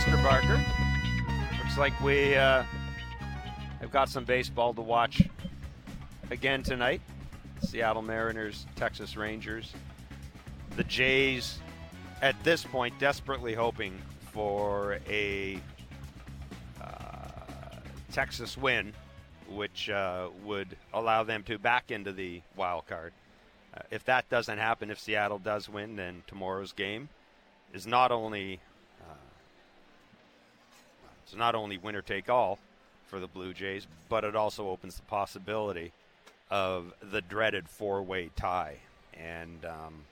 Mr. Barker. Looks like we uh, have got some baseball to watch again tonight. Seattle Mariners, Texas Rangers. The Jays, at this point, desperately hoping for a uh, Texas win, which uh, would allow them to back into the wild card. Uh, if that doesn't happen, if Seattle does win, then tomorrow's game is not only it's not only winner take all for the Blue Jays, but it also opens the possibility of the dreaded four-way tie, and um,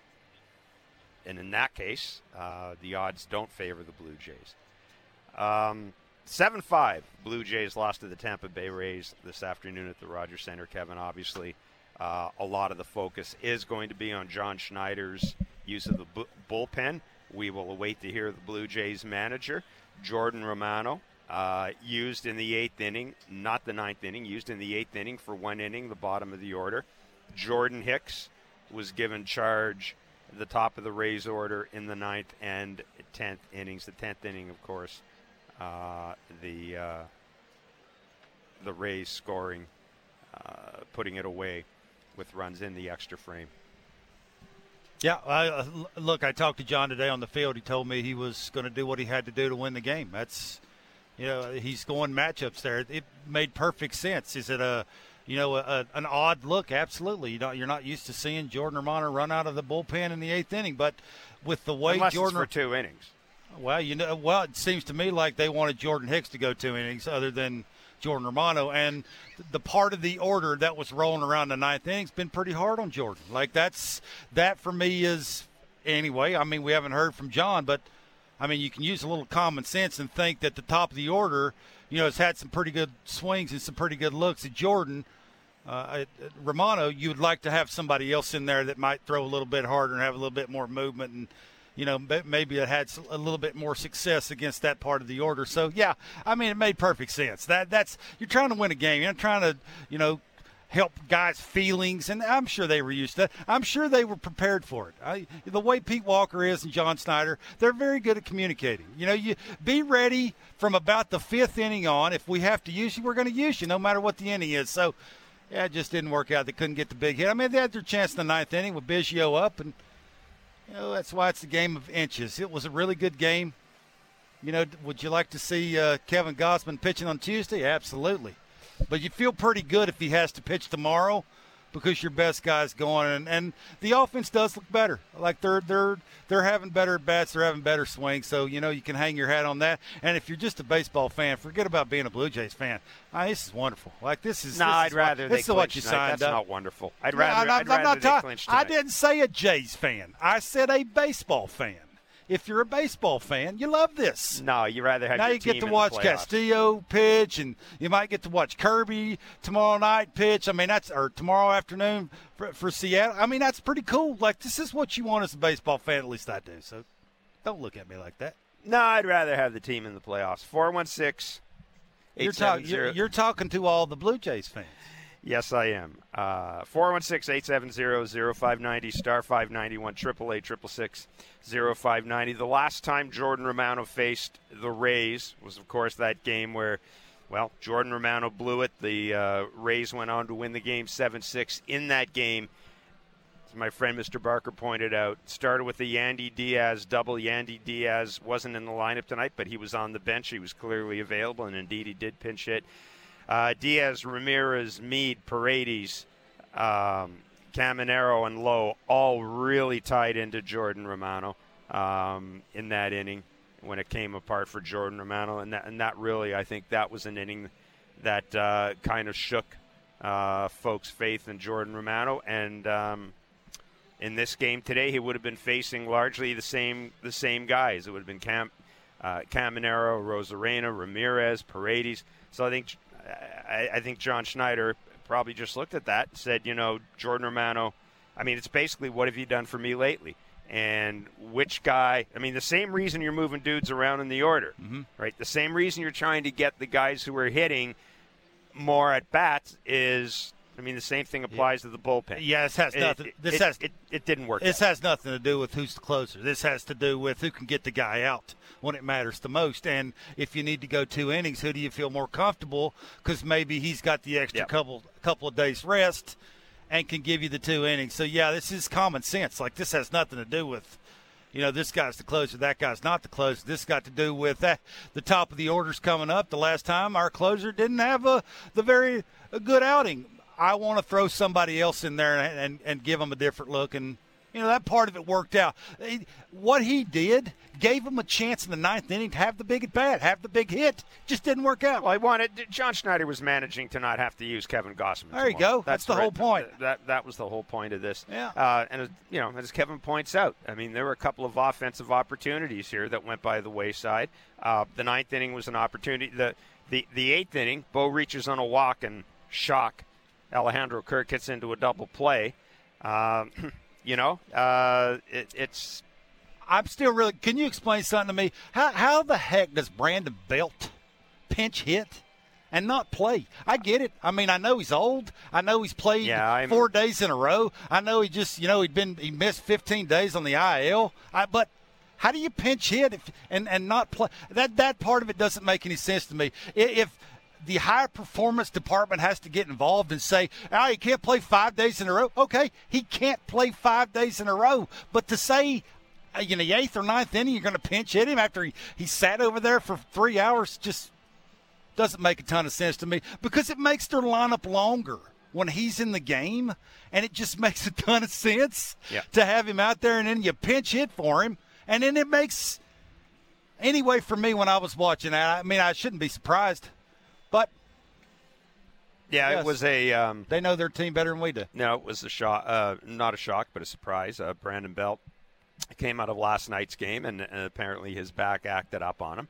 and in that case, uh, the odds don't favor the Blue Jays. Um, Seven five, Blue Jays lost to the Tampa Bay Rays this afternoon at the Rogers Center. Kevin, obviously, uh, a lot of the focus is going to be on John Schneider's use of the bu- bullpen. We will await to hear the Blue Jays manager, Jordan Romano, uh, used in the eighth inning, not the ninth inning, used in the eighth inning for one inning, the bottom of the order. Jordan Hicks was given charge the top of the Rays order in the ninth and tenth innings. The tenth inning, of course, uh, the uh, the Rays scoring, uh, putting it away with runs in the extra frame. Yeah, I, uh, look, I talked to John today on the field. He told me he was going to do what he had to do to win the game. That's, you know, he's going matchups there. It made perfect sense. Is it a, you know, a, an odd look? Absolutely. You you're not used to seeing Jordan Romano run out of the bullpen in the eighth inning, but with the way Unless Jordan for two innings. Well, you know, well, it seems to me like they wanted Jordan Hicks to go two innings, other than Jordan Romano, and the part of the order that was rolling around the ninth inning's been pretty hard on Jordan. Like that's that for me is anyway. I mean, we haven't heard from John, but I mean, you can use a little common sense and think that the top of the order, you know, has had some pretty good swings and some pretty good looks at Jordan. Uh, at Romano, you would like to have somebody else in there that might throw a little bit harder and have a little bit more movement and you know, maybe it had a little bit more success against that part of the order. So yeah, I mean, it made perfect sense. That that's you're trying to win a game. You're trying to, you know, help guys' feelings, and I'm sure they were used to that. I'm sure they were prepared for it. I, the way Pete Walker is and John Schneider, they're very good at communicating. You know, you be ready from about the fifth inning on. If we have to use you, we're going to use you, no matter what the inning is. So, yeah, it just didn't work out. They couldn't get the big hit. I mean, they had their chance in the ninth inning with Biggio up, and – you know, that's why it's a game of inches. It was a really good game. You know, would you like to see uh, Kevin Gausman pitching on Tuesday? Absolutely. But you feel pretty good if he has to pitch tomorrow because your best guy's going and, and the offense does look better. Like they're they're they're having better bats, they're having better swings. So you know you can hang your hat on that. And if you're just a baseball fan, forget about being a Blue Jays fan. I this is wonderful. Like this is. No, this I'd is rather what, they this is what you signed That's up. not wonderful. I'd rather. No, I'm, I'm, I'm not talking. I didn't say a Jays fan. I said a baseball fan if you're a baseball fan, you love this. No, you rather have. Now you get to watch Castillo pitch, and you might get to watch Kirby tomorrow night pitch. I mean, that's or tomorrow afternoon for, for Seattle. I mean, that's pretty cool. Like this is what you want as a baseball fan. At least I do. So don't look at me like that. No, I'd rather have the team in the playoffs. Four one six. You're, talk, you're, you're talking to all the Blue Jays fans. Yes, I am. Uh, 416 870 0590, star 591, 888 0590. The last time Jordan Romano faced the Rays was, of course, that game where, well, Jordan Romano blew it. The uh, Rays went on to win the game 7 6. In that game, as my friend Mr. Barker pointed out, started with the Yandy Diaz double. Yandy Diaz wasn't in the lineup tonight, but he was on the bench. He was clearly available, and indeed he did pinch hit. Uh, Diaz, Ramirez, Mead, Paredes, um, Caminero, and Lowe all really tied into Jordan Romano um, in that inning when it came apart for Jordan Romano, and that and that really, I think that was an inning that uh, kind of shook uh, folks' faith in Jordan Romano. And um, in this game today, he would have been facing largely the same the same guys. It would have been Cam, uh, Caminero, Arozarena, Ramirez, Paredes. So I think I, I think John Schneider probably just looked at that and said, you know, Jordan Romano. I mean, it's basically what have you done for me lately? And which guy? I mean, the same reason you're moving dudes around in the order, mm-hmm. right? The same reason you're trying to get the guys who are hitting more at bats is I mean, the same thing applies yeah. to the bullpen. Yeah, this has nothing. It, this it, has it, it, didn't work. This out. has nothing to do with who's the closer. This has to do with who can get the guy out when it matters the most. And if you need to go two innings, who do you feel more comfortable? Because maybe he's got the extra yep. couple couple of days rest and can give you the two innings. So yeah, this is common sense. Like this has nothing to do with you know, this guy's the closer, that guy's not the closer. This got to do with that, the top of the orders coming up. The last time our closer didn't have a the very a good outing. I want to throw somebody else in there and, and, and give them a different look. And, you know, that part of it worked out. What he did gave him a chance in the ninth inning to have the big at bat, have the big hit. Just didn't work out. Well, I wanted John Schneider was managing to not have to use Kevin Gausman. There you go. That's, That's the right. whole point. That, that, that was the whole point of this. Yeah. Uh, and you know, as Kevin points out, I mean, there were a couple of offensive opportunities here that went by the wayside. Uh, the ninth inning was an opportunity. The the the eighth inning, Bo reaches on a walk and shock. Alejandro Kirk gets into a double play. Um, you know, uh, it, it's I'm still really. Can you explain something to me? How how the heck does Brandon Belt pinch hit? and not play. I get it. I mean, I know he's old. I know he's played yeah, four days in a row. I know he just, you know, he'd been he missed 15 days on the IL. I, but how do you pinch hit if, and and not play? That that part of it doesn't make any sense to me. If the high performance department has to get involved and say, "Oh, he can't play five days in a row." Okay, he can't play five days in a row. But to say uh, in the eighth or ninth inning, you're going to pinch hit him after he, he sat over there for three hours. Just doesn't make a ton of sense to me because it makes their lineup longer when he's in the game, and it just makes a ton of sense yeah. to have him out there, and then you pinch hit for him, and then it makes anyway for me when I was watching that. I mean, I shouldn't be surprised, yeah, yes, it was a. Um, they know their team better than we do. No, it was a shock. Uh, not a shock, but a surprise. Uh, Brandon Belt came out of last night's game, and, and apparently his back acted up on him.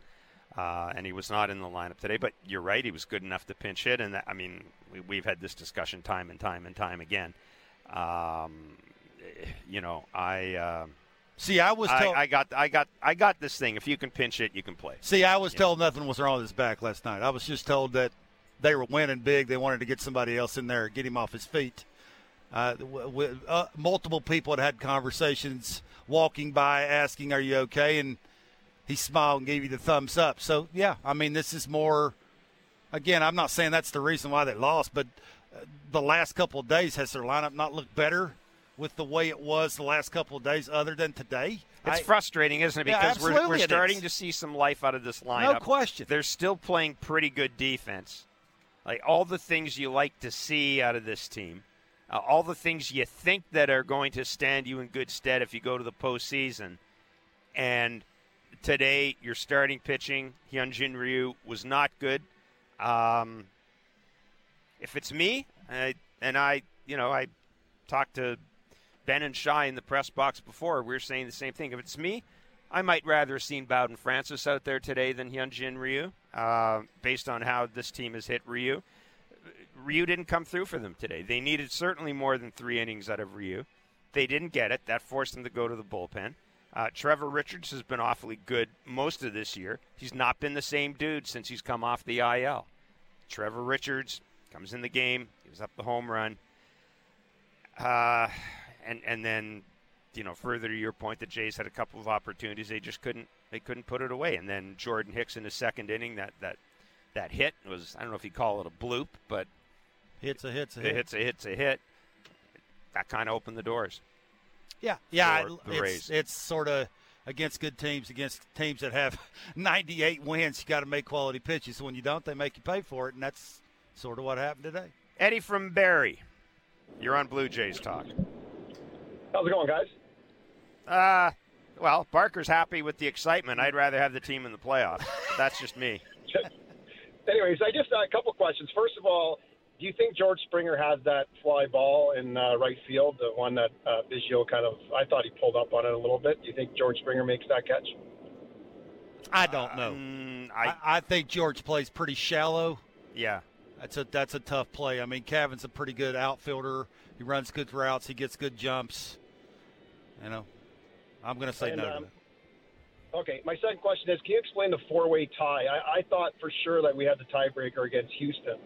Uh, and he was not in the lineup today. But you're right; he was good enough to pinch hit, and that, I mean, we, have had this discussion time and time and time again. Um, you know, I uh, see. I was told I, I, got, I got, I got this thing. If you can pinch it, you can play. See, I was told know? nothing was wrong with his back last night. I was just told that they were winning big. They wanted to get somebody else in there, get him off his feet. Uh, w- uh, multiple people had had conversations walking by asking, Are you okay? And he smiled and gave you the thumbs up. So, yeah, I mean, this is more, again, I'm not saying that's the reason why they lost, but uh, the last couple of days, has their lineup not looked better with the way it was the last couple of days other than today? It's I, frustrating, isn't it? Because yeah, we're, we're starting to see some life out of this lineup. No question. They're still playing pretty good defense. Like all the things you like to see out of this team uh, all the things you think that are going to stand you in good stead if you go to the postseason. And today, your starting pitching, Hyunjin Ryu, was not good. Um, if it's me, I, and I, you know, I talked to Ben and Shi in the press box before. We are saying the same thing. If it's me, I might rather have seen Bowden Francis out there today than Hyunjin Ryu, uh, based on how this team has hit Ryu. Ryu didn't come through for them today. They needed certainly more than three innings out of Ryu. They didn't get it. That forced them to go to the bullpen. Uh, Trevor Richards has been awfully good most of this year. He's not been the same dude since he's come off the IL. Trevor Richards comes in the game, gives up the home run, uh, and and then, you know, further to your point, the Jays had a couple of opportunities they just couldn't they couldn't put it away. And then Jordan Hicks in the second inning, that that that hit was I don't know if you call it a bloop, but Hits a hit's a hit. Hits a hit's a hit. That kind of opened the doors. Yeah, yeah. it's, it's sort of against good teams, against teams that have 98 wins. You got to make quality pitches. When you don't, they make you pay for it, and that's sort of what happened today. Eddie from Barrie, you're on Blue Jays talk. How's it going, guys? Uh, well, Barker's happy with the excitement. I'd rather have the team in the playoffs. That's just me. Anyways, I just uh, a couple questions. First of all, do you think George Springer has that fly ball in uh, right field, the one that uh, Biggio kind of? I thought he pulled up on it a little bit. Do you think George Springer makes that catch? I don't know. Um, I, I, I think George plays pretty shallow. Yeah, that's a that's a tough play. I mean, Cavan's a pretty good outfielder. He runs good routes. He gets good jumps. You know, I'm going to say and, no. Um, okay, my second question is: Can you explain the four-way tie? I, I thought for sure that we had the tiebreaker against Houston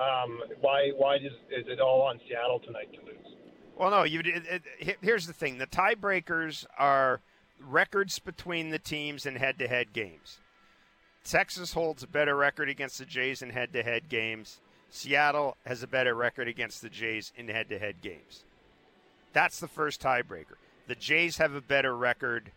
Um, why why does, is it all on Seattle tonight to lose? Well, no. You. It, it, here's the thing: the tiebreakers are records between the teams in head-to-head games. Texas holds a better record against the Jays in head-to-head games. Seattle has a better record against the Jays in head-to-head games. That's the first tiebreaker. The Jays have a better record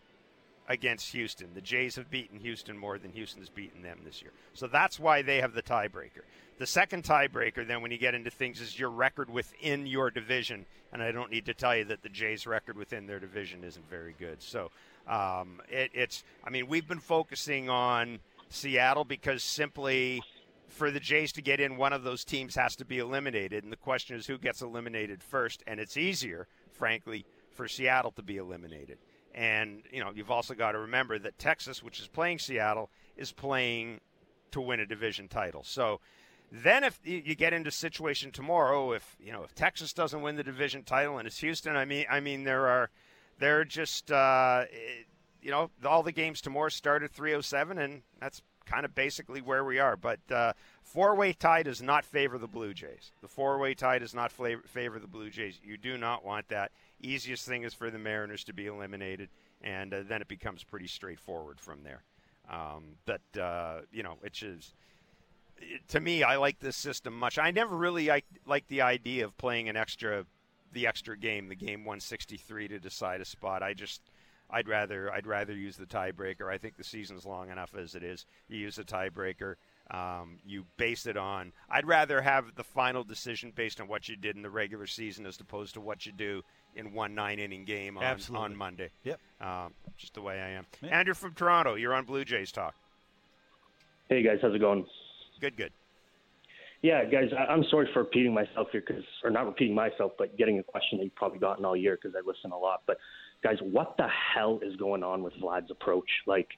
against Houston. The Jays have beaten Houston more than Houston's beaten them this year. So that's why they have the tiebreaker. The second tiebreaker, then, when you get into things, is your record within your division. And I don't need to tell you that the Jays' record within their division isn't very good. So um, it, it's, I mean, we've been focusing on Seattle because simply for the Jays to get in, one of those teams has to be eliminated. And the question is who gets eliminated first. And it's easier, frankly, for Seattle to be eliminated. And, you know, you've also got to remember that Texas, which is playing Seattle, is playing to win a division title. So then if you get into situation tomorrow, if, you know, if Texas doesn't win the division title and it's Houston, I mean, I mean, there are, they're just, uh, you know, all the games tomorrow start at 307 and that's kind of basically where we are. But uh, four-way tie does not favor the Blue Jays. The four-way tie does not favor the Blue Jays. You do not want that. Easiest thing is for the Mariners to be eliminated, and uh, then it becomes pretty straightforward from there. Um, but uh, you know, it's just to me, I like this system much. I never really like the idea of playing an extra, the extra game, the game 163 to decide a spot. I just I'd rather I'd rather use the tiebreaker. I think the season's long enough as it is. You use the tiebreaker. Um, you base it on. I'd rather have the final decision based on what you did in the regular season as opposed to what you do in one nine inning game on, on Monday. Yep. Um, just the way I am. Yeah. Andrew from Toronto, you're on Blue Jays Talk. Hey guys, how's it going? Good, good. Yeah, guys, I'm sorry for repeating myself here, because or not repeating myself, but getting a question that you've probably gotten all year because I listen a lot. But guys, what the hell is going on with Vlad's approach? Like,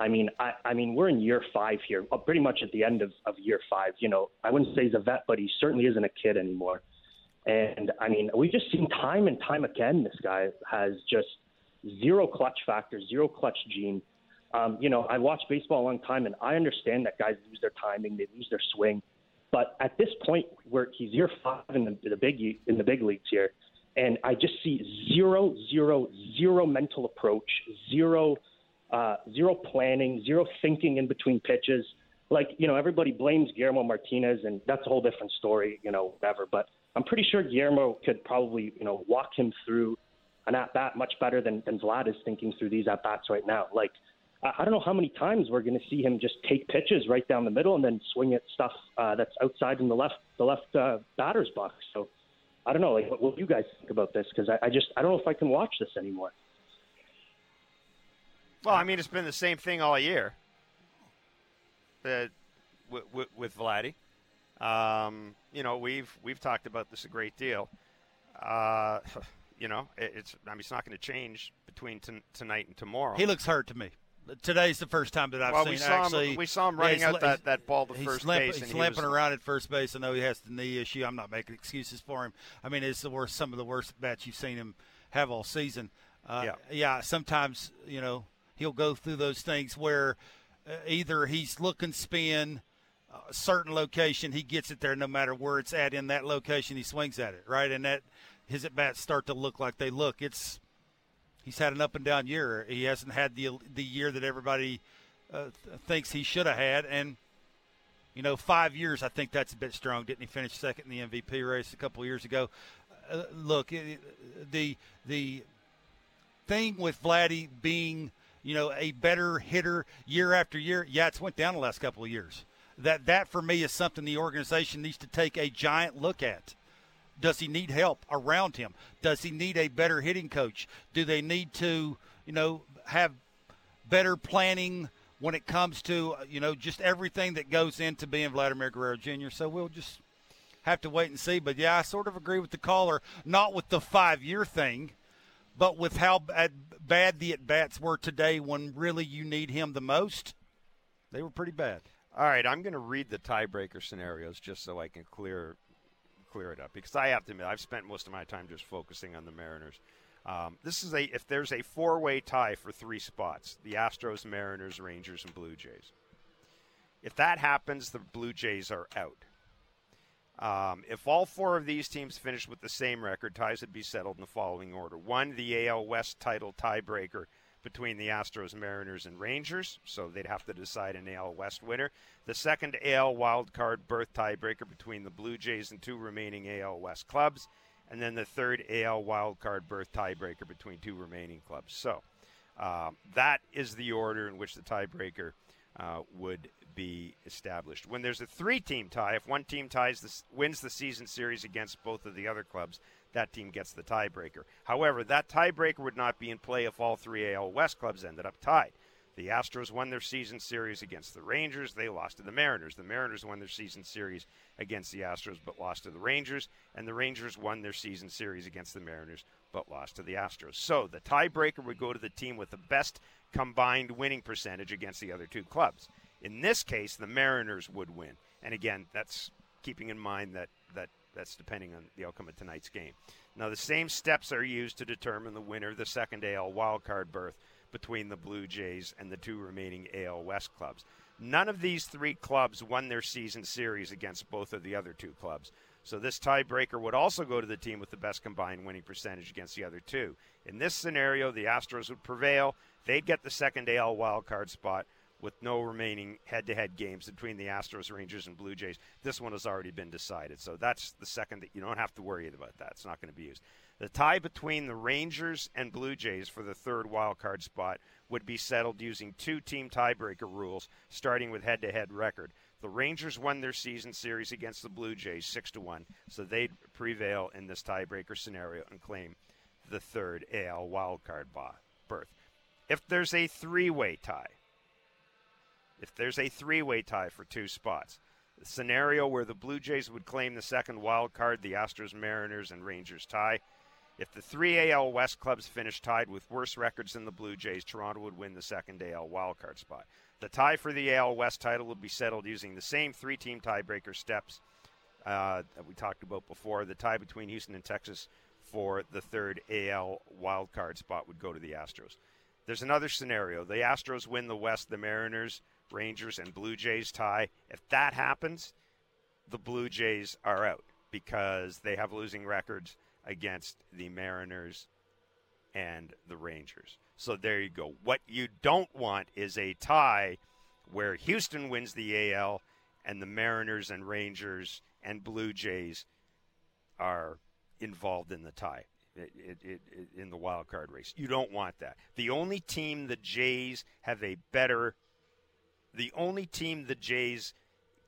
I mean, I, I mean, we're in year five here, uh, pretty much at the end of, of year five. You know, I wouldn't say he's a vet, but he certainly isn't a kid anymore. And I mean, we've just seen time and time again this guy has just zero clutch factor, zero clutch gene. Um, you know, I watched baseball a long time, and I understand that guys lose their timing, they lose their swing. But at this point, where he's year five in the, the big in the big leagues here, and I just see zero, zero, zero mental approach, zero, uh, zero planning, zero thinking in between pitches. Like you know, everybody blames Guillermo Martinez, and that's a whole different story, you know, whatever. But I'm pretty sure Guillermo could probably, you know, walk him through an at bat much better than, than Vlad is thinking through these at bats right now. Like, I, I don't know how many times we're going to see him just take pitches right down the middle and then swing at stuff uh, that's outside in the left the left uh, batter's box. So I don't know. Like, what, do you guys think about this? Because I, I just I don't know if I can watch this anymore. Well, I mean, it's been the same thing all year. Uh, with, with, with Vladdy. Um, you know, we've we've talked about this a great deal. Uh, you know, it, it's I mean, it's not going to change between t- tonight and tomorrow. He looks hurt to me. Today's the first time that I've well, seen we saw actually. Him, we saw him running yeah, out that, that ball to first limp, base. He's and limping he was, around at first base. I know he has the knee issue. I'm not making excuses for him. I mean, it's the worst. Some of the worst bats you've seen him have all season. Uh, yeah. yeah. Sometimes you know he'll go through those things where uh, either he's looking spin a certain location, he gets it there no matter where it's at in that location. He swings at it, right? And that his at bats start to look like they look. It's he's had an up and down year. He hasn't had the the year that everybody uh, thinks he should have had, and you know, five years. I think that's a bit strong. Didn't he finish second in the MVP race a couple years ago? Uh, look, it, the the thing with Vladdy being you know a better hitter year after year, yeah, it's went down the last couple of years that that for me is something the organization needs to take a giant look at. Does he need help around him? Does he need a better hitting coach? Do they need to, you know, have better planning when it comes to, you know, just everything that goes into being Vladimir Guerrero Jr.? So we'll just have to wait and see. But yeah, I sort of agree with the caller, not with the five year thing, but with how bad, the at bats were today when really you need him the most. They were pretty bad. All right, I'm going to read the tiebreaker scenarios just so I can clear clear it up because I have to admit I've spent most of my time just focusing on the Mariners. Um, this is a if there's a four way tie for three spots: the Astros, Mariners, Rangers, and Blue Jays. If that happens, the Blue Jays are out. Um, if all four of these teams finish with the same record, ties would be settled in the following order: one, the AL West title tiebreaker between the Astros, Mariners, and Rangers, so they'd have to decide an AL West winner. The second AL wildcard berth tiebreaker between the Blue Jays and two remaining AL West clubs, and then the third AL wildcard berth tiebreaker between two remaining clubs. So um, that is the order in which the tiebreaker uh, would be established. When there's a three-team tie, if one team ties the, wins the season series against both of the other clubs, that team gets the tiebreaker. However, that tiebreaker would not be in play if all three AL West clubs ended up tied. The Astros won their season series against the Rangers. They lost to the Mariners. The Mariners won their season series against the Astros but lost to the Rangers. And the Rangers won their season series against the Mariners but lost to the Astros. So the tiebreaker would go to the team with the best combined winning percentage against the other two clubs. In this case, the Mariners would win. And again, that's keeping in mind that, that that's depending on the outcome of tonight's game. Now, the same steps are used to determine the winner of the second AL wildcard berth between the Blue Jays and the two remaining AL West clubs. None of these three clubs won their season series against both of the other two clubs. So this tiebreaker would also go to the team with the best combined winning percentage against the other two. In this scenario, the Astros would prevail. They'd get the second AL wildcard spot with no remaining head-to-head games between the Astros, Rangers, and Blue Jays. This one has already been decided, so that's the second that you don't have to worry about that. It's not going to be used. The tie between the Rangers and Blue Jays for the third wild card spot would be settled using two-team tiebreaker rules, starting with head-to-head record. The Rangers won their season series against the Blue Jays six to one, so they'd prevail in this tiebreaker scenario and claim the third AL wildcard berth. If there's a three-way tie, if there's a three way tie for two spots. The scenario where the Blue Jays would claim the second wild card, the Astros, Mariners, and Rangers tie. If the three AL West clubs finish tied with worse records than the Blue Jays, Toronto would win the second AL wildcard spot. The tie for the AL West title would be settled using the same three team tiebreaker steps uh, that we talked about before. The tie between Houston and Texas for the third AL wildcard spot would go to the Astros. There's another scenario. The Astros win the West, the Mariners Rangers and Blue Jays tie. If that happens, the Blue Jays are out because they have losing records against the Mariners and the Rangers. So there you go. What you don't want is a tie where Houston wins the AL and the Mariners and Rangers and Blue Jays are involved in the tie. It, it, it, in the wild card race. You don't want that. The only team the Jays have a better the only team the Jays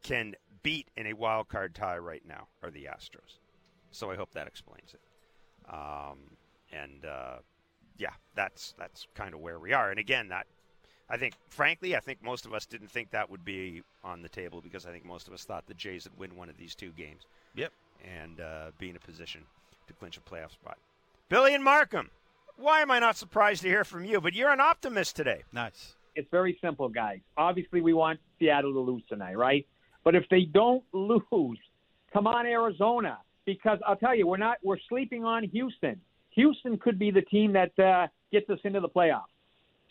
can beat in a wild card tie right now are the Astros. So I hope that explains it. Um, and uh, yeah, that's that's kind of where we are. And again, that I think, frankly, I think most of us didn't think that would be on the table because I think most of us thought the Jays would win one of these two games. Yep. And uh, be in a position to clinch a playoff spot. Billy and Markham, why am I not surprised to hear from you? But you're an optimist today. Nice. It's very simple, guys. Obviously, we want Seattle to lose tonight, right? But if they don't lose, come on, Arizona, because I'll tell you, we're not we're sleeping on Houston. Houston could be the team that uh, gets us into the playoffs.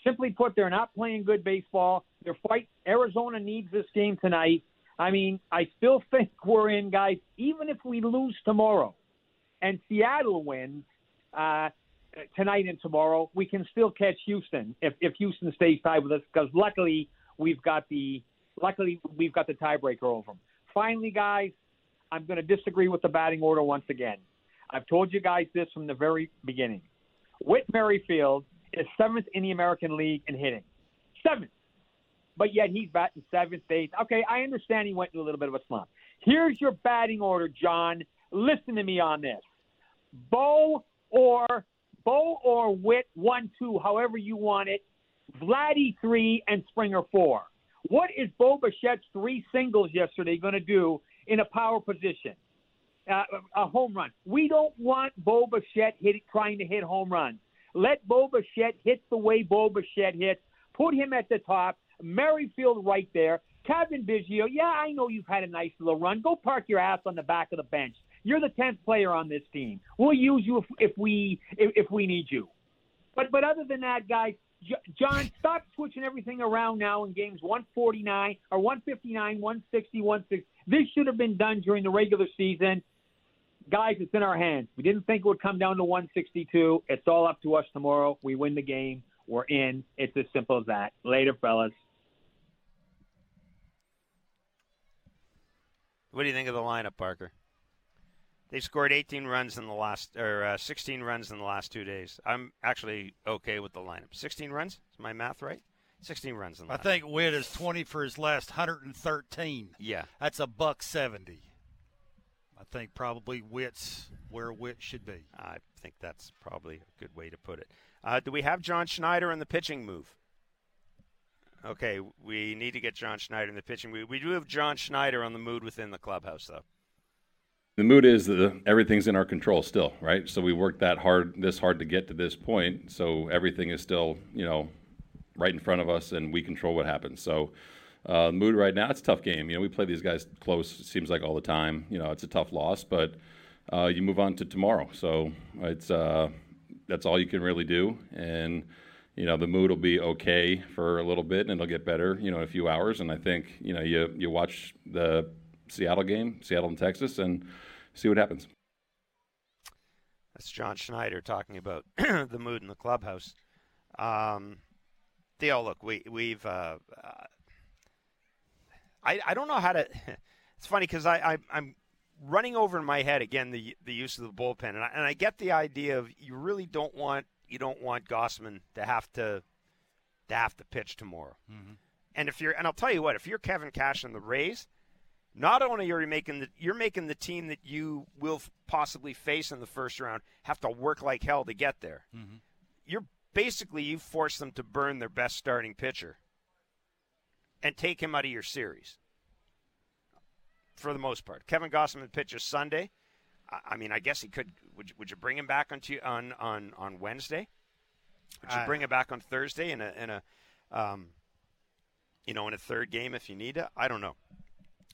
Simply put, they're not playing good baseball. They're fight. Arizona needs this game tonight. I mean, I still think we're in, guys. Even if we lose tomorrow, and Seattle wins, uh, tonight and tomorrow, we can still catch Houston if, if Houston stays tied with us because luckily we've got the luckily we've got the tiebreaker over them. Finally, guys, I'm going to disagree with the batting order once again. I've told you guys this from the very beginning. Whit Merrifield is seventh in the American League in hitting, seventh, but yet he's batting seventh, eighth. Okay, I understand he went through a little bit of a slump. Here's your batting order, John. Listen to me on this: Bo or Bo or Whit, one, two, however you want it. Vladdy, three, and Springer, four. What is Bo Bichette's three singles yesterday going to do in a power position? Uh, a home run. We don't want Bo Bichette hit, trying to hit home runs. Let Bo Bichette hit the way Bo Bichette hits. Put him at the top. Merrifield right there. Cavan Biggio, yeah, I know you've had a nice little run. Go park your ass on the back of the bench. You're the tenth player on this team. We'll use you if, if we if, if we need you. But but other than that, guys, John, stop switching everything around now in games 149 or 159, 160, 160. This should have been done during the regular season. Guys, it's in our hands. We didn't think it would come down to 162. It's all up to us tomorrow. We win the game. We're in. It's as simple as that. Later, fellas. What do you think of the lineup, Barker? They've scored 18 runs in the last, or uh, 16 runs in the last two days. I'm actually okay with the lineup. 16 runs? Is my math right? 16 runs in the I think Whit is 20 for his last 113. Yeah. That's a buck 70. I think probably Whit's where Whit should be. I think that's probably a good way to put it. Uh, do we have John Schneider in the pitching move? Okay, we need to get John Schneider in the pitching move. We do have John Schneider on the mood within the clubhouse, though. The mood is that everything's in our control still, right? So we worked that hard, this hard to get to this point. So everything is still, you know, right in front of us, and we control what happens. So uh, mood right now, it's a tough game. You know, we play these guys close. It seems like all the time. You know, it's a tough loss, but uh, you move on to tomorrow. So it's uh, that's all you can really do, and you know the mood will be okay for a little bit, and it'll get better. You know, in a few hours. And I think you know you you watch the Seattle game, Seattle and Texas, and see what happens. That's John Schneider talking about the mood in the clubhouse. Um, Theo, look, we we've uh, uh, I I don't know how to. It's funny because I, I I'm running over in my head again the the use of the bullpen, and I, and I get the idea of you really don't want you don't want Gausman to have to to have to pitch tomorrow. Mm-hmm. And if you're and I'll tell you what, if you're Kevin Cash and the Rays, not only are you making the you're making the team that you will possibly face in the first round have to work like hell to get there. Mm-hmm. You're basically you force them to burn their best starting pitcher and take him out of your series for the most part. Kevin Gausman pitches Sunday. I mean, I guess he could. Would you, would you bring him back on to, on on on Wednesday? Would you bring him back on Thursday in a in a um, you know in a third game if you need it? I don't know.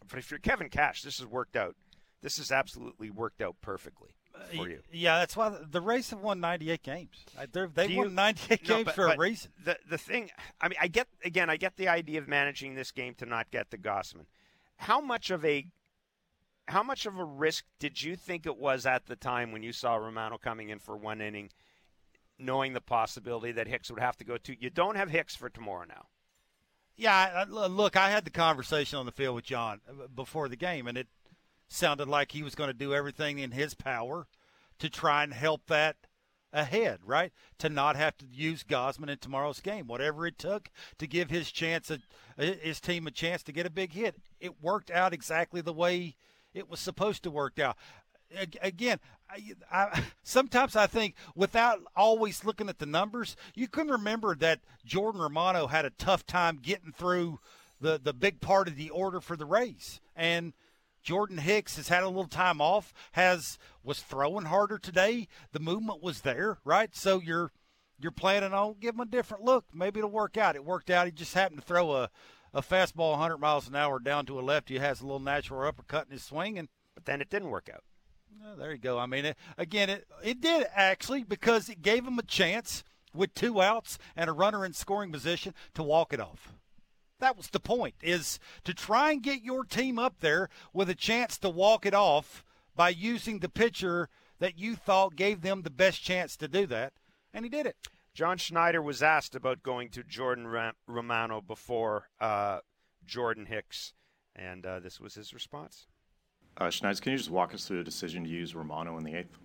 But if you're Kevin Cash, this has worked out. This has absolutely worked out perfectly for you. Yeah, that's why the Rays have won 98 games. Uh, they're- They've Do won you- 98 No, games but- for but a reason. The the thing, I mean, I get again, I get the idea of managing this game to not get the Gausman. How much of a how much of a risk did you think it was at the time when you saw Romano coming in for one inning, knowing the possibility that Hicks would have to go to? You don't have Hicks for tomorrow now. Yeah, look, I had the conversation on the field with John uh, before the game, and it sounded like he was going to do everything in his power to try and help that ahead, right? To not have to use Gausman in tomorrow's game, whatever it took to give his chance, a, his team a chance to get a big hit. It worked out exactly the way it was supposed to work out. Again, I, sometimes I think without always looking at the numbers, you can remember that Jordan Romano had a tough time getting through the, the big part of the order for the Rays. And Jordan Hicks has had a little time off, has was throwing harder today. The movement was there, right? So you're you're planning on give him a different look. Maybe it'll work out. It worked out. He just happened to throw a, a fastball 100 miles an hour down to a lefty who has a little natural uppercut in his swing, and But then it didn't work out. Well, there you go. I mean, it, again, it it did actually because it gave him a chance with two outs and a runner in scoring position to walk it off. That was the point: is to try and get your team up there with a chance to walk it off by using the pitcher that you thought gave them the best chance to do that, and he did it. John Schneider was asked about going to Jordan Romano before uh, Jordan Hicks, and uh, this was his response. Uh, can you just walk us through the decision to use Romano in the eighth?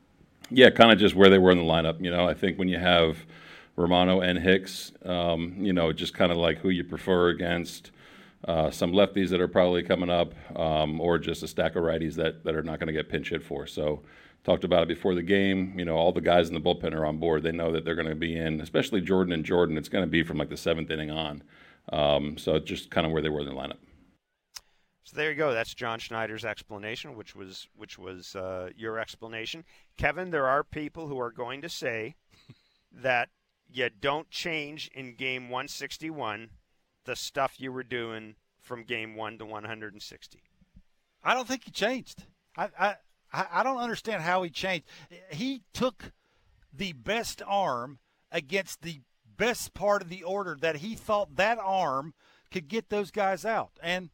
Yeah, kind of just where they were in the lineup. You know, I think when you have Romano and Hicks, um, you know, just kind of like who you prefer against uh, some lefties that are probably coming up, um, or just a stack of righties that, that are not going to get pinch hit for. So, talked about it before the game. You know, all the guys in the bullpen are on board. They know that they're going to be in, especially Jordan and Jordan. It's going to be from like the seventh inning on. Um, so, just kind of where they were in the lineup. So there you go. That's John Schneider's explanation, which was which was uh, your explanation, Kevin. There are people who are going to say that you don't change in game 161 the stuff you were doing from game one to 160. I don't think he changed. I, I I I don't understand how he changed. He took the best arm against the best part of the order that he thought that arm could get those guys out. And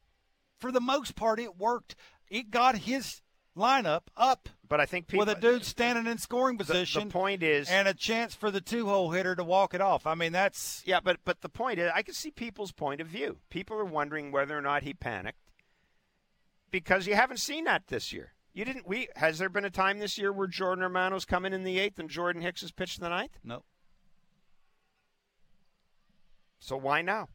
for the most part, it worked. It got his lineup up But I think people, with a dude standing in scoring position the point is, and a chance for the two hole hitter to walk it off. I mean, that's yeah, but but the point is, I can see people's point of view. People are wondering whether or not he panicked because you haven't seen that this year. You didn't. We has there been a time this year where Jordan Romano's coming in the eighth and Jordan Hicks has pitched in the ninth? no. So why now?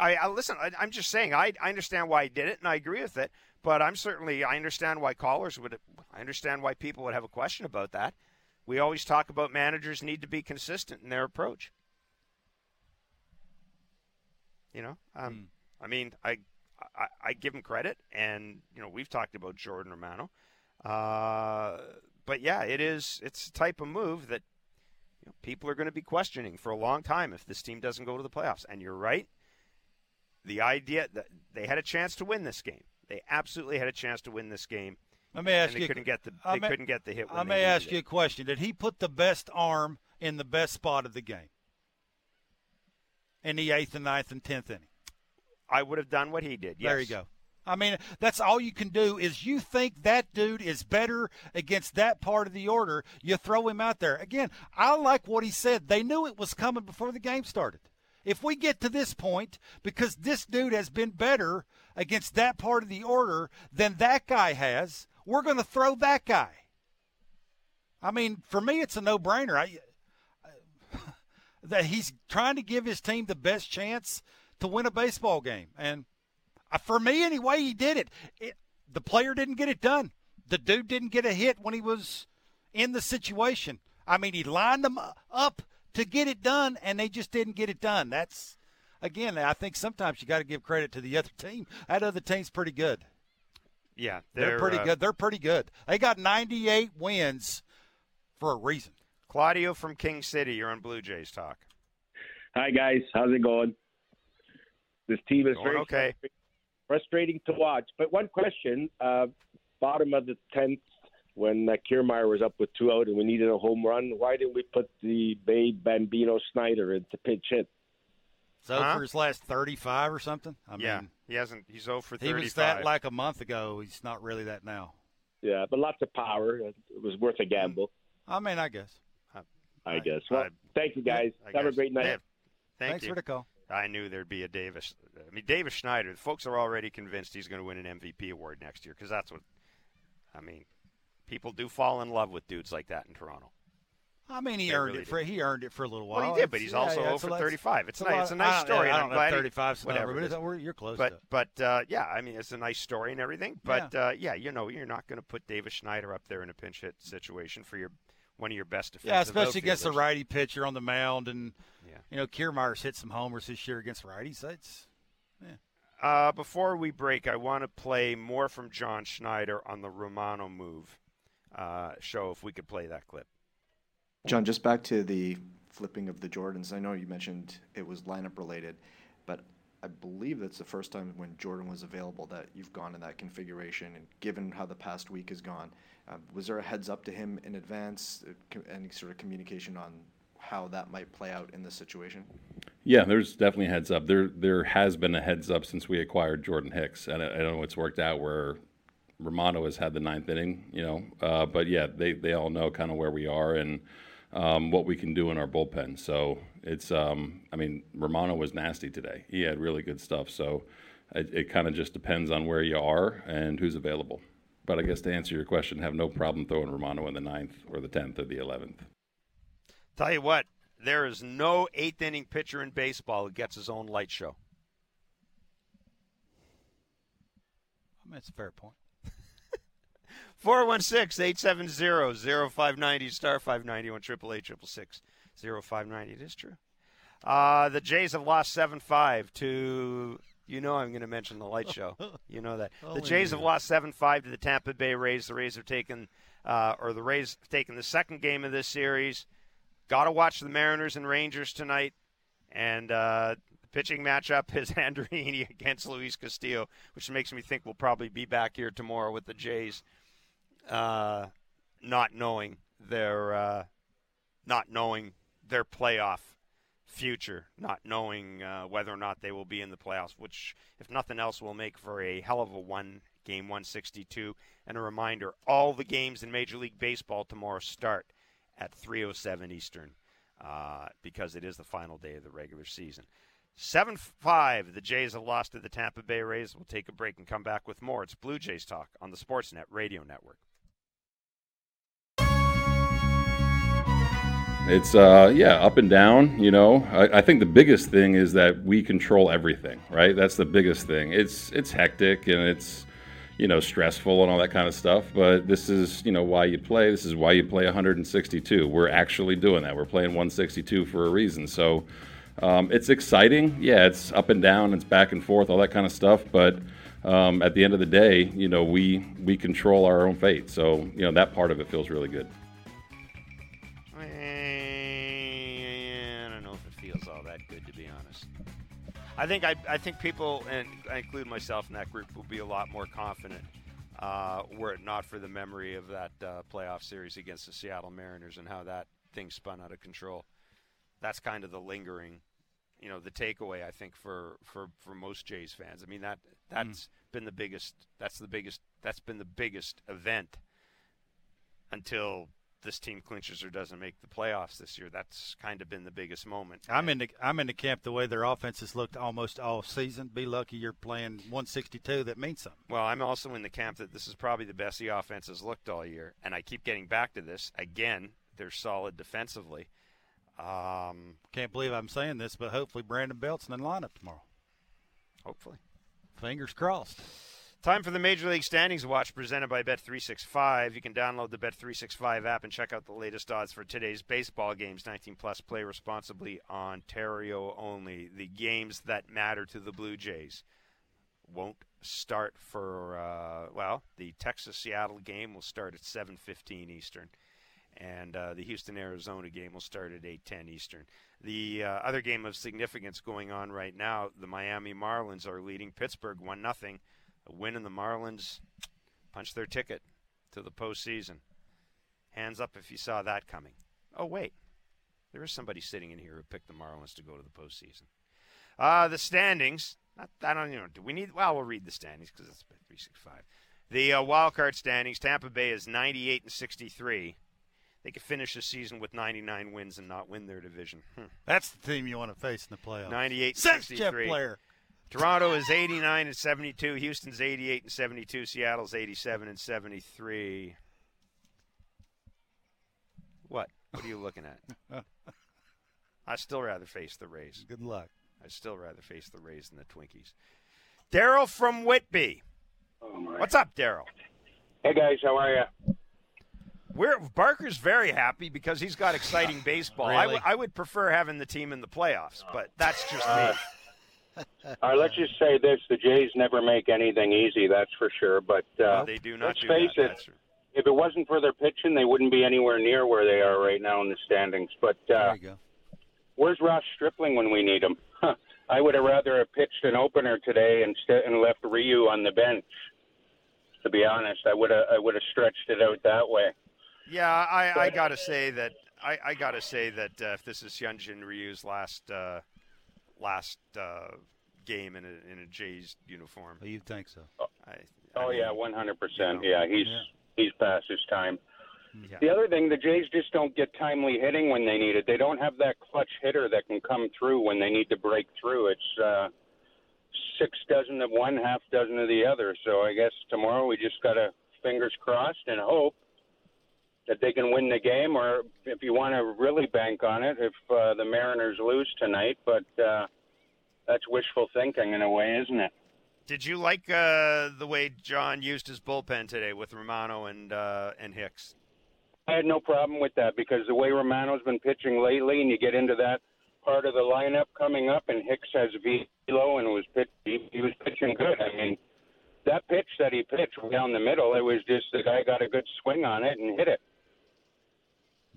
I, I listen. I, I'm just saying. I, I understand why he did it, and I agree with it. But I'm certainly. I understand why callers would. I understand why people would have a question about that. We always talk about managers need to be consistent in their approach. You know, um, I mean, I, I I give him credit, and you know, we've talked about Jordan Romano. Uh, but yeah, it is. It's a type of move that you know, people are going to be questioning for a long time if this team doesn't go to the playoffs. And you're right. The idea that they had a chance to win this game, they absolutely had a chance to win this game, Let me ask and they you. couldn't get the I they may- couldn't get the hit. When I may ask it. you a question. Did he put the best arm in the best spot of the game? In the eighth and ninth and tenth inning. I would have done what he did. Yes. There you go. I mean, that's all you can do is you think that dude is better against that part of the order, you throw him out there. Again, I like what he said. They knew it was coming before the game started. If we get to this point, because this dude has been better against that part of the order than that guy has, we're going to throw that guy. I mean, for me, it's a no-brainer. I, that he's trying to give his team the best chance to win a baseball game, and for me anyway, he did it. it. The player didn't get it done. The dude didn't get a hit when he was in the situation. I mean, he lined them up to get it done, and they just didn't get it done. That's again, I think sometimes you got to give credit to the other team. That other team's pretty good. Yeah, They're, pretty uh, good. They're pretty good. They got 98 wins for a reason. Claudio from King City, you're on Blue Jays talk. Hi guys, how's it going? This team is Going very okay. frustrating to watch. But one question: uh, bottom of the tenth, when uh, Kiermaier was up with two out and we needed a home run, why didn't we put the Babe Bambino Schneider in to pinch hit? So Huh? for his last 35 or something. I yeah, mean, he hasn't. He's 0 for he was that like a month ago. He's not really that now. Yeah, but lots of power. It was worth a gamble, I mean, I guess. I I- guess. Well, I- thank you guys. I Have a great night. Yeah, Thank Thanks you. for the call. I knew there'd be a Davis. I mean, Davis Schneider. The folks are already convinced he's going to win an MVP award next year because that's what. I mean, people do fall in love with dudes like that in Toronto. I mean, he They earned really it for he earned it for a little while. Well, he did, but he's yeah, also yeah, 0 it's a for lot- 35. It's, a nice. lot- It's a nice I story. I don't know. glad he- 35 's the whatever number, but you're close But but uh, yeah, I mean, it's a nice story and everything. But yeah, uh, yeah you know, you're not going to put Davis Schneider up there in a pinch hit situation for your one of your best defensive Yeah, especially against a righty pitcher on the mound, and Yeah. you know Kiermaier's hit some homers this year against righties. That's Uh, before we break, I want to play more from John Schneider on the Romano move uh, show. If we could play that clip. John, just back to the flipping of the Jordans. I know you mentioned it was lineup related, but I believe that's the first time when Jordan was available that you've gone in that configuration. And given how the past week has gone, uh, was there a heads up to him in advance? Uh, any sort of communication on how that might play out in this situation? Yeah, there's definitely a heads up. There there has been a heads up since we acquired Jordan Hicks, and I, I don't know it's worked out where Romano has had the ninth inning, you know. Uh, but yeah, they they all know kind of where we are and um, what we can do in our bullpen. So it's um, I mean Romano was nasty today. He had really good stuff. So it, it kind of just depends on where you are and who's available. But I guess to answer your question, have no problem throwing Romano in the ninth or the tenth or the eleventh. Tell you what, there is no eighth inning pitcher in baseball who gets his own light show. I mean, it's a fair point. 416-870-0590, star 591, 888 0590. It is true. Uh, the Jays have lost 7-5 to, you know I'm going to mention the light show. You know that. the Jays have lost 7-5 to the Tampa Bay Rays. The Rays have taken, uh, or the Rays have taken the second game of this series. Got to watch the Mariners and Rangers tonight. And uh, the pitching matchup is Andreini against Luis Castillo, which makes me think we'll probably be back here tomorrow with the Jays uh, not knowing their uh, not knowing their playoff future, not knowing uh, whether or not they will be in the playoffs, which, if nothing else, will make for a hell of a one game 162. And a reminder all the games in Major League Baseball tomorrow start at 3.07 Eastern uh, because it is the final day of the regular season. 7 5, the Jays have lost to the Tampa Bay Rays. We'll take a break and come back with more. It's Blue Jays Talk on the Sportsnet Radio Network. It's uh yeah up and down. You know, I, I, think the biggest thing is that we control everything. Right, that's the biggest thing. It's it's hectic and it's you know stressful and all that kind of stuff. But this is you know why you play. This is why you play 162. We're actually doing that. We're playing 162 for a reason. So um, it's exciting. Yeah, it's up and down. It's back and forth. All that kind of stuff. But um, at the end of the day, you know, we we control our own fate. So you know that part of it feels really good. I think I, I think people, and I include myself in that group, will be a lot more confident uh, were it not for the memory of that uh, playoff series against the Seattle Mariners and how that thing spun out of control. That's kind of the lingering, you know, the takeaway I think for for for most Jays fans. I mean that that's mm. been the biggest. That's the biggest. That's been the biggest event until this team clinches or doesn't make the playoffs this year. That's kind of been the biggest moment. I'm in the I'm in the camp the way their offense has looked almost all season. Be lucky you're playing 162. That means something. Well, I'm also in the camp that this is probably the best the offense has looked all year, and I keep getting back to this again. They're solid defensively. Um, Can't believe I'm saying this, but hopefully Brandon Belt's in the lineup tomorrow. Hopefully, fingers crossed. Time for the Major League Standings Watch presented by Bet365. You can download the Bet365 app and check out the latest odds for today's baseball games. 19 plus play responsibly, Ontario only. The games that matter to the Blue Jays won't start for uh, well, the Texas Seattle game will start at 7:15 Eastern and uh, the Houston Arizona game will start at 8:10 Eastern. The uh, other game of significance going on right now, the Miami Marlins are leading Pittsburgh 1 nothing a win in the Marlins punch their ticket to the postseason. Hands up if you saw that coming. Oh, wait. There is somebody sitting in here who picked the Marlins to go to the postseason. Uh, the standings. Not, I don't you know. Do we need? Well, we'll read the standings because it's 365. The uh, wild card standings. Tampa Bay is 98 and 63. They could finish the season with 99 wins and not win their division. Hmm. That's the team you want to face in the playoffs. 98 63. Jeff Blair. Toronto is 89 and 72. Houston's 88 and 72. Seattle's 87 and 73. What? What are you looking at? I still rather face the Rays. Good luck. I still rather face the Rays than the Twinkies. Daryl from Whitby. Oh What's up, Daryl? Hey guys, how are you? We're Barker's very happy because he's got exciting baseball. Really? I, w- I would prefer having the team in the playoffs, but that's just uh, me. All right, let's just say this: the Jays never make anything easy, that's for sure. But uh, they do not. Let's do face that. it: if it wasn't for their pitching, they wouldn't be anywhere near where they are right now in the standings. But uh, where's Ross Stripling when we need him? I would have rather have pitched an opener today and st- and left Ryu on the bench. To be honest, I would have I would have stretched it out that way. Yeah, I, I gotta say that I, I gotta say that uh, if this is Hyunjin Ryu's last uh, last uh, game in a in a Jays uniform. Oh, you think so? I, I oh mean, yeah, one hundred percent. Yeah, he's yeah. he's past his time. Yeah. The other thing, the Jays just don't get timely hitting when they need it. They don't have that clutch hitter that can come through when they need to break through. It's uh, six dozen of one, half dozen of the other. So I guess tomorrow we just got to fingers crossed and hope that they can win the game, or if you want to really bank on it, if uh, the Mariners lose tonight. But uh, that's wishful thinking in a way, isn't it? Did you like uh, the way John used his bullpen today with Romano and uh, and Hicks? I had no problem with that because the way Romano's been pitching lately, and you get into that part of the lineup coming up, and Hicks has velo and was pitch, he, he was pitching good. I mean, that pitch that he pitched down the middle, it was just the guy got a good swing on it and hit it.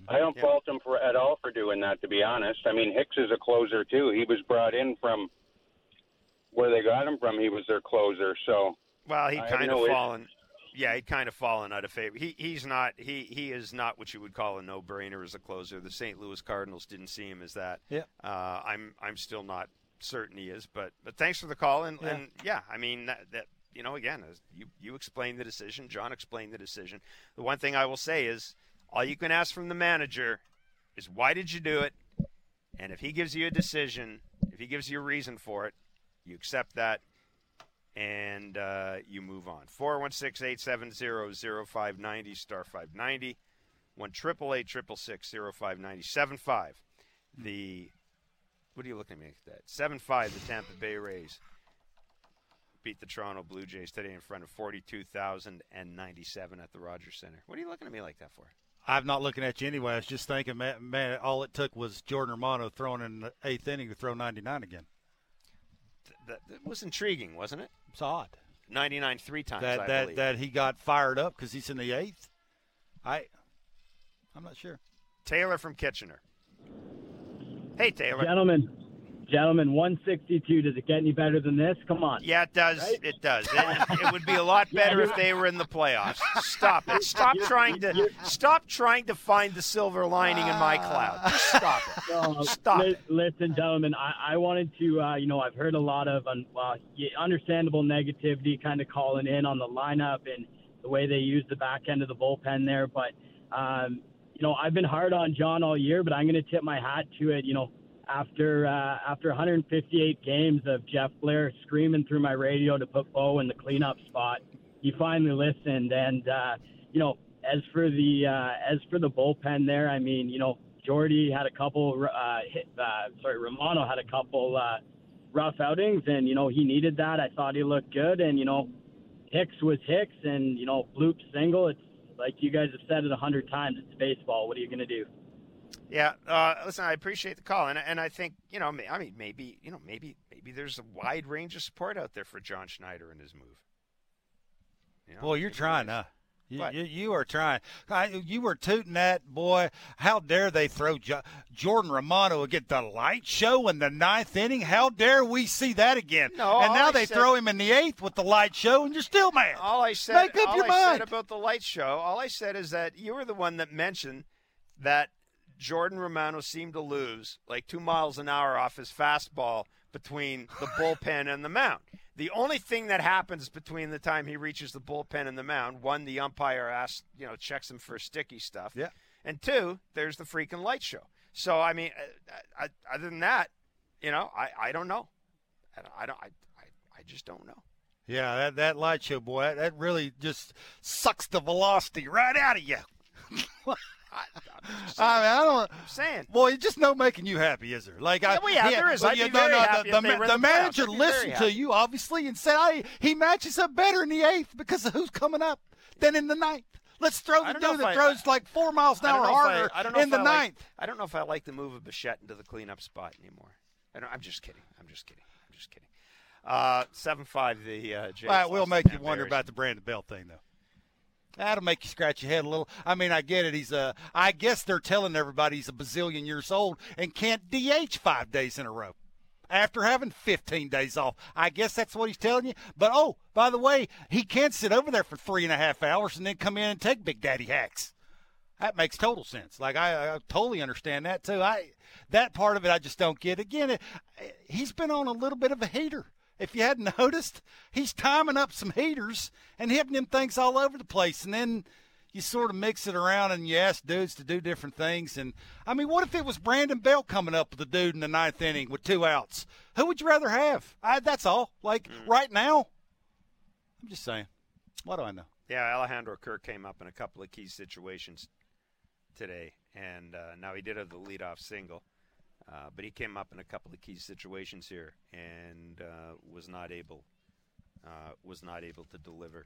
I don't Yeah. fault him for at all for doing that. To be honest, I mean Hicks is a closer too. He was brought in from where they got him from. He was their closer. So Well, he kind of issue. fallen. Yeah, he'd kind of fallen out of favor. He he's not he he is not what you would call a no brainer as a closer. The St. Louis Cardinals didn't see him as that. Yeah. Uh, I'm I'm still not certain he is, but but thanks for the call and Yeah. and yeah, I mean that, that you know again as you you explained the decision, John explained the decision. The one thing I will say is all you can ask from the manager is why did you do it, and if he gives you a decision, if he gives you a reason for it, you accept that and uh, you move on. 416 870 0590 star 590. 1 888 0590 The, what are you looking at me like that? 7 5, the Tampa Bay Rays beat the Toronto Blue Jays today in front of 42,097 at the Rogers Centre. What are you looking at me like that for? I'm not looking at you anyway. I was just thinking, man, man all it took was Jordan Romano throwing in the eighth inning to throw 99 again. That, that was intriguing, wasn't it? It's odd 99 three times, that I that believe. that he got fired up because he's in the eighth. I, I'm not sure. Taylor from Kitchener. Hey, Taylor. Gentlemen, gentlemen, 162. Does it get any better than this? Come on. Yeah, it does. It does. It, it would be a lot better if they were in the playoffs. Stop it. Stop trying to stop trying to find the silver lining in my cloud. Just stop it. No, Stop li- it. Listen, gentlemen, I, I wanted to, uh, you know, I've heard a lot of un, uh, understandable negativity kind of calling in on the lineup and the way they use the back end of the bullpen there. But, um, you know, I've been hard on John all year, but I'm going to tip my hat to it. You know, after uh, after 158 games of Jeff Blair screaming through my radio to put Bo in the cleanup spot, he finally listened. And uh, you know, as for the uh, as for the bullpen there, I mean, you know, Jordy had a couple. Uh, hit, uh, sorry, Romano had a couple uh, rough outings, and you know he needed that. I thought he looked good, and you know, Hicks was Hicks, and you know, bloop single. It's like you guys have said it a hundred times. It's baseball. What are you going to do? Yeah, uh, listen, I appreciate the call, and and I think you know, I mean, maybe you know, maybe maybe there's a wide range of support out there for John Schneider and his move. You know, Boy, you're trying, huh? You, you, you are trying. I, you were tooting that boy. How dare they throw jo- Jordan Romano against the light show in the ninth inning? How dare we see that again? No, and now I they said- throw him in the eighth with the light show, and you're still mad. All I said, Make up all your I mind. said about the light show, all I said is that you were the one that mentioned that Jordan Romano seemed to lose like two miles an hour off his fastball between the bullpen and the mound. The only thing that happens between the time he reaches the bullpen and the mound, one, the umpire asks, you know, checks him for sticky stuff, Yeah. and two, there's the freaking light show. So I mean, uh, uh, other than that, you know, I, I don't know, I, I don't, I, I, I just don't know. Yeah, that, that light show, boy, that, that really just sucks the velocity right out of you. I, just I mean, I don't. I'm saying. Boy, it's just no making you happy, is there? Like, I, Yeah, well, yeah, there is. I'd yeah, be no, no, happy the, the, the manager I'd be very listened to you, obviously, and said, "I he matches up better in the eighth because of who's coming up than in the ninth. Let's throw the dude that I- throws like four miles an hour if I- harder I in the I like- ninth." I don't know if I like the move of Bichette into the cleanup spot anymore. I don't, I'm just kidding. I'm just kidding. I'm just kidding. Uh, seven five. The uh, Jays All right, we'll make you wonder about the Brandon Belt thing, though. That'll make you scratch your head a little. I mean, I get it. He's a. I guess they're telling everybody he's a bazillion years old and can't DH five days in a row after having 15 days off. I guess that's what he's telling you. But oh, by the way, he can't sit over there for three and a half hours and then come in and take Big Daddy hacks. That makes total sense. Like I, I totally understand that too. I that part of it I just don't get. Again, it, he's been on a little bit of a heater. If you hadn't noticed, he's timing up some heaters and hitting them things all over the place, and then you sort of mix it around and you ask dudes to do different things. And I mean, what if it was Brandon Belt coming up with a dude in the ninth inning with two outs? Who would you rather have? I, that's all. Like right now, I'm just saying. What do I know? Yeah, Alejandro Kirk came up in a couple of key situations today, and uh, now he did have the leadoff single, uh, but he came up in a couple of key situations here and uh, was not able uh, was not able to deliver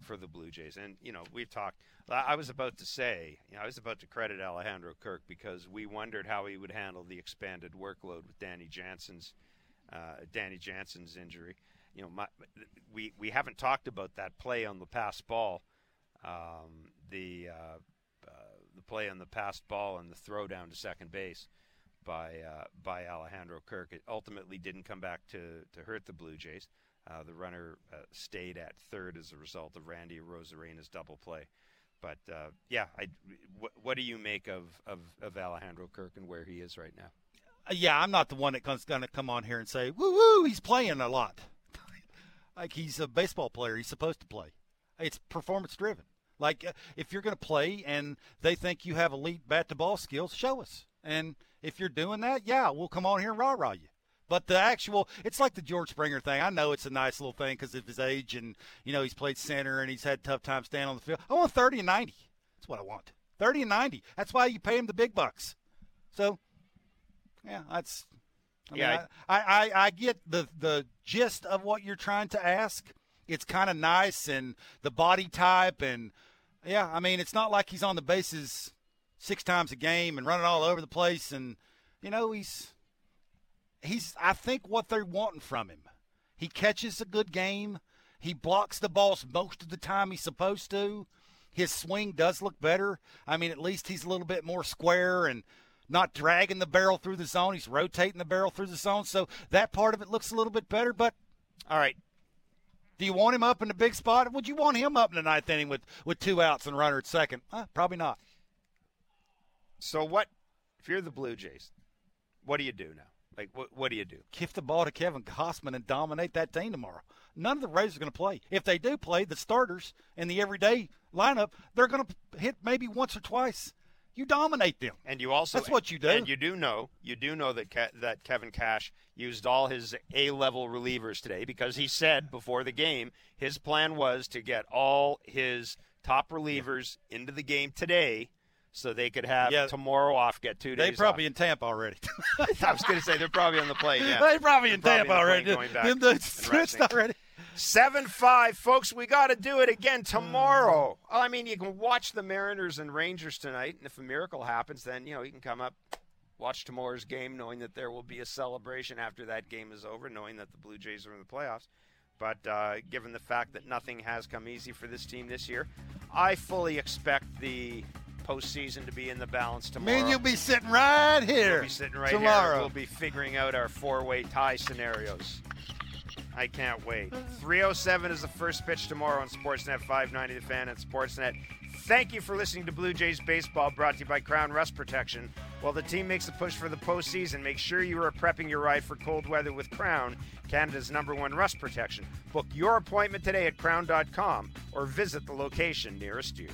for the Blue Jays. And you know, we've talked. I was about to say, you know, I was about to credit Alejandro Kirk because we wondered how he would handle the expanded workload with Danny Jansen's uh, Danny Jansen's injury. You know, my, we we haven't talked about that play on the pass ball, um, the uh, the play on the pass ball and the throw down to second base by uh, by Alejandro Kirk. It ultimately didn't come back to to hurt the Blue Jays. Uh, the runner uh, stayed at third as a result of Randy Arozarena's double play. But uh, yeah, what do you make of, of, of Alejandro Kirk and where he is right now? Uh, yeah, I'm not the one that's going to come on here and say, woo woo, he's playing a lot. like he's a baseball player. He's supposed to play. It's performance driven. Like uh, if you're going to play and they think you have elite bat to ball skills, show us. And if you're doing that, yeah, we'll come on here and rah rah you. But the actual, it's like the George Springer thing. I know it's a nice little thing because of his age and, you know, he's played center and he's had tough time standing on the field. I want 30 and 90. That's what I want. 30 and 90. That's why you pay him the big bucks. So, yeah, that's. I yeah, mean, I, I, I get the, the gist of what you're trying to ask. It's kind of nice and the body type and, yeah, I mean, it's not like he's on the bases six times a game and running all over the place and, you know, he's he's I think what they're wanting from him. He catches a good game. He blocks the balls most of the time he's supposed to. His swing does look better. I mean, at least he's a little bit more square and not dragging the barrel through the zone. He's rotating the barrel through the zone. So that part of it looks a little bit better. But all right. Do you want him up in the big spot? Would you want him up in the ninth inning with, with two outs and runner at second? Uh, probably not. So what if you're the Blue Jays? What do you do now? Like, what, what do you do? Give the ball to Kevin Gausman and dominate that team tomorrow. None of the Rays are going to play. If they do play, the starters in the everyday lineup, they're going to hit maybe once or twice. You dominate them, and you also that's what you do. And you do know, you do know that Ke- that Kevin Cash used all his A level relievers today because he said before the game his plan was to get all his top relievers into the game today so they could have yeah. tomorrow off, get two days. They probably off. in Tampa already. I was going to say they're probably on the plane. Yeah, they probably in they're Tampa probably already. Going back in the switched already. Seven five, folks. We got to do it again tomorrow. I mean, you can watch the Mariners and Rangers tonight, and if a miracle happens, then you know you can come up, watch tomorrow's game, knowing that there will be a celebration after that game is over, knowing that the Blue Jays are in the playoffs. But uh, given the fact that nothing has come easy for this team this year, I fully expect the postseason to be in the balance tomorrow. Me and you'll be sitting right here. We'll be sitting right tomorrow. here. We'll be figuring out our four-way tie scenarios. I can't wait. 307 is the first pitch tomorrow on Sportsnet 590 The Fan and Sportsnet. Thank you for listening to Blue Jays Baseball brought to you by Krown Rust Protection. While the team makes a push for the postseason, make sure you are prepping your ride for cold weather with Krown, Canada's number one rust protection. Book your appointment today at krown.com or visit the location nearest you.